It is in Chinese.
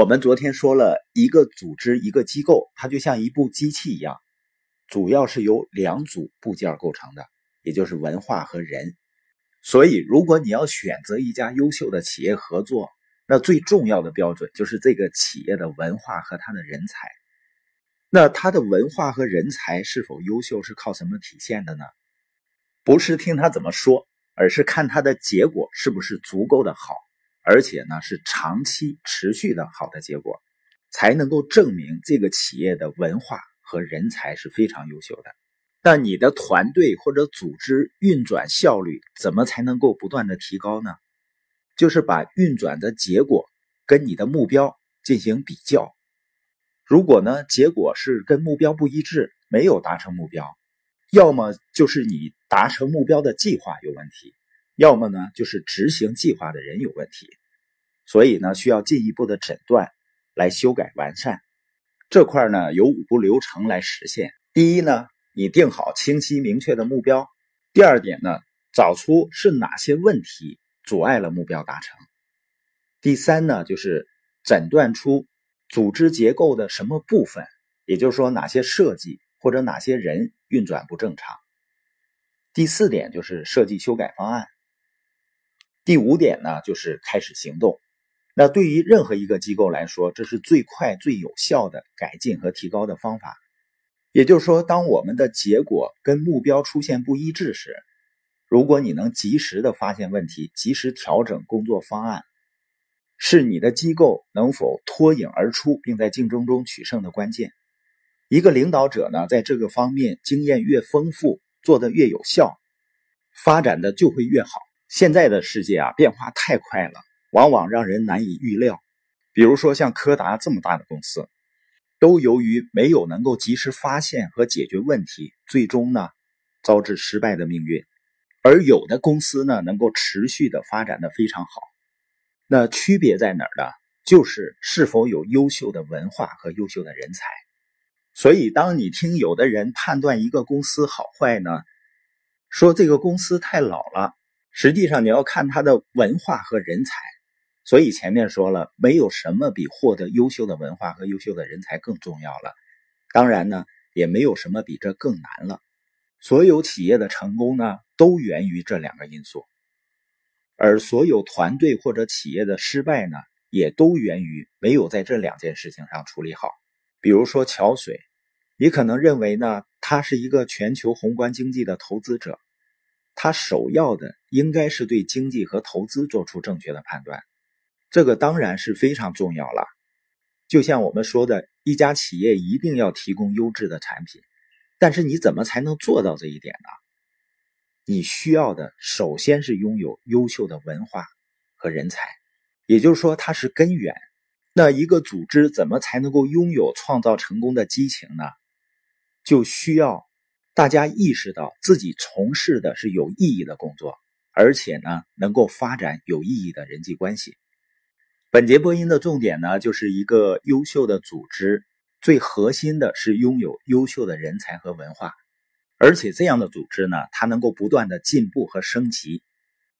我们昨天说了一个组织、一个机构，它就像一部机器一样，主要是由两组部件构成的，也就是文化和人。所以，如果你要选择一家优秀的企业合作，那最重要的标准就是这个企业的文化和它的人才。那它的文化和人才是否优秀，是靠什么体现的呢？不是听他怎么说，而是看他的结果是不是足够的好，而且呢是长期持续的好的结果，才能够证明这个企业的文化和人才是非常优秀的。那你的团队或者组织运转效率怎么才能够不断的提高呢？就是把运转的结果跟你的目标进行比较。如果呢结果是跟目标不一致，没有达成目标，要么就是你达成目标的计划有问题，要么呢就是执行计划的人有问题。所以呢需要进一步的诊断来修改完善。这块呢有五步流程来实现。第一呢。你定好清晰明确的目标。第二点呢，找出是哪些问题阻碍了目标达成。第三呢，就是诊断出组织结构的什么部分，也就是说哪些设计或者哪些人运转不正常。第四点就是设计修改方案。第五点呢，就是开始行动。那对于任何一个机构来说，这是最快最有效的改进和提高的方法。也就是说，当我们的结果跟目标出现不一致时，如果你能及时的发现问题，及时调整工作方案，是你的机构能否脱颖而出，并在竞争中取胜的关键。一个领导者呢，在这个方面经验越丰富，做得越有效，发展的就会越好。现在的世界啊，变化太快了，往往让人难以预料。比如说像柯达这么大的公司。都由于没有能够及时发现和解决问题，最终呢遭致失败的命运。而有的公司呢能够持续的发展的非常好，那区别在哪儿呢？就是是否有优秀的文化和优秀的人才。所以，当你听有的人判断一个公司好坏呢，说这个公司太老了，实际上你要看它的文化和人才。所以前面说了，没有什么比获得优秀的文化和优秀的人才更重要了。当然呢，也没有什么比这更难了。所有企业的成功呢，都源于这两个因素，而所有团队或者企业的失败呢，也都源于没有在这两件事情上处理好。比如说桥水，你可能认为呢，他是一个全球宏观经济的投资者，他首要的应该是对经济和投资做出正确的判断。这个当然是非常重要了，就像我们说的，一家企业一定要提供优质的产品，但是你怎么才能做到这一点呢？你需要的首先是拥有优秀的文化和人才，也就是说它是根源。那一个组织怎么才能够拥有创造成功的激情呢？就需要大家意识到自己从事的是有意义的工作，而且呢能够发展有意义的人际关系。本节播音的重点呢，就是一个优秀的组织，最核心的是拥有优秀的人才和文化，而且这样的组织呢，它能够不断的进步和升级，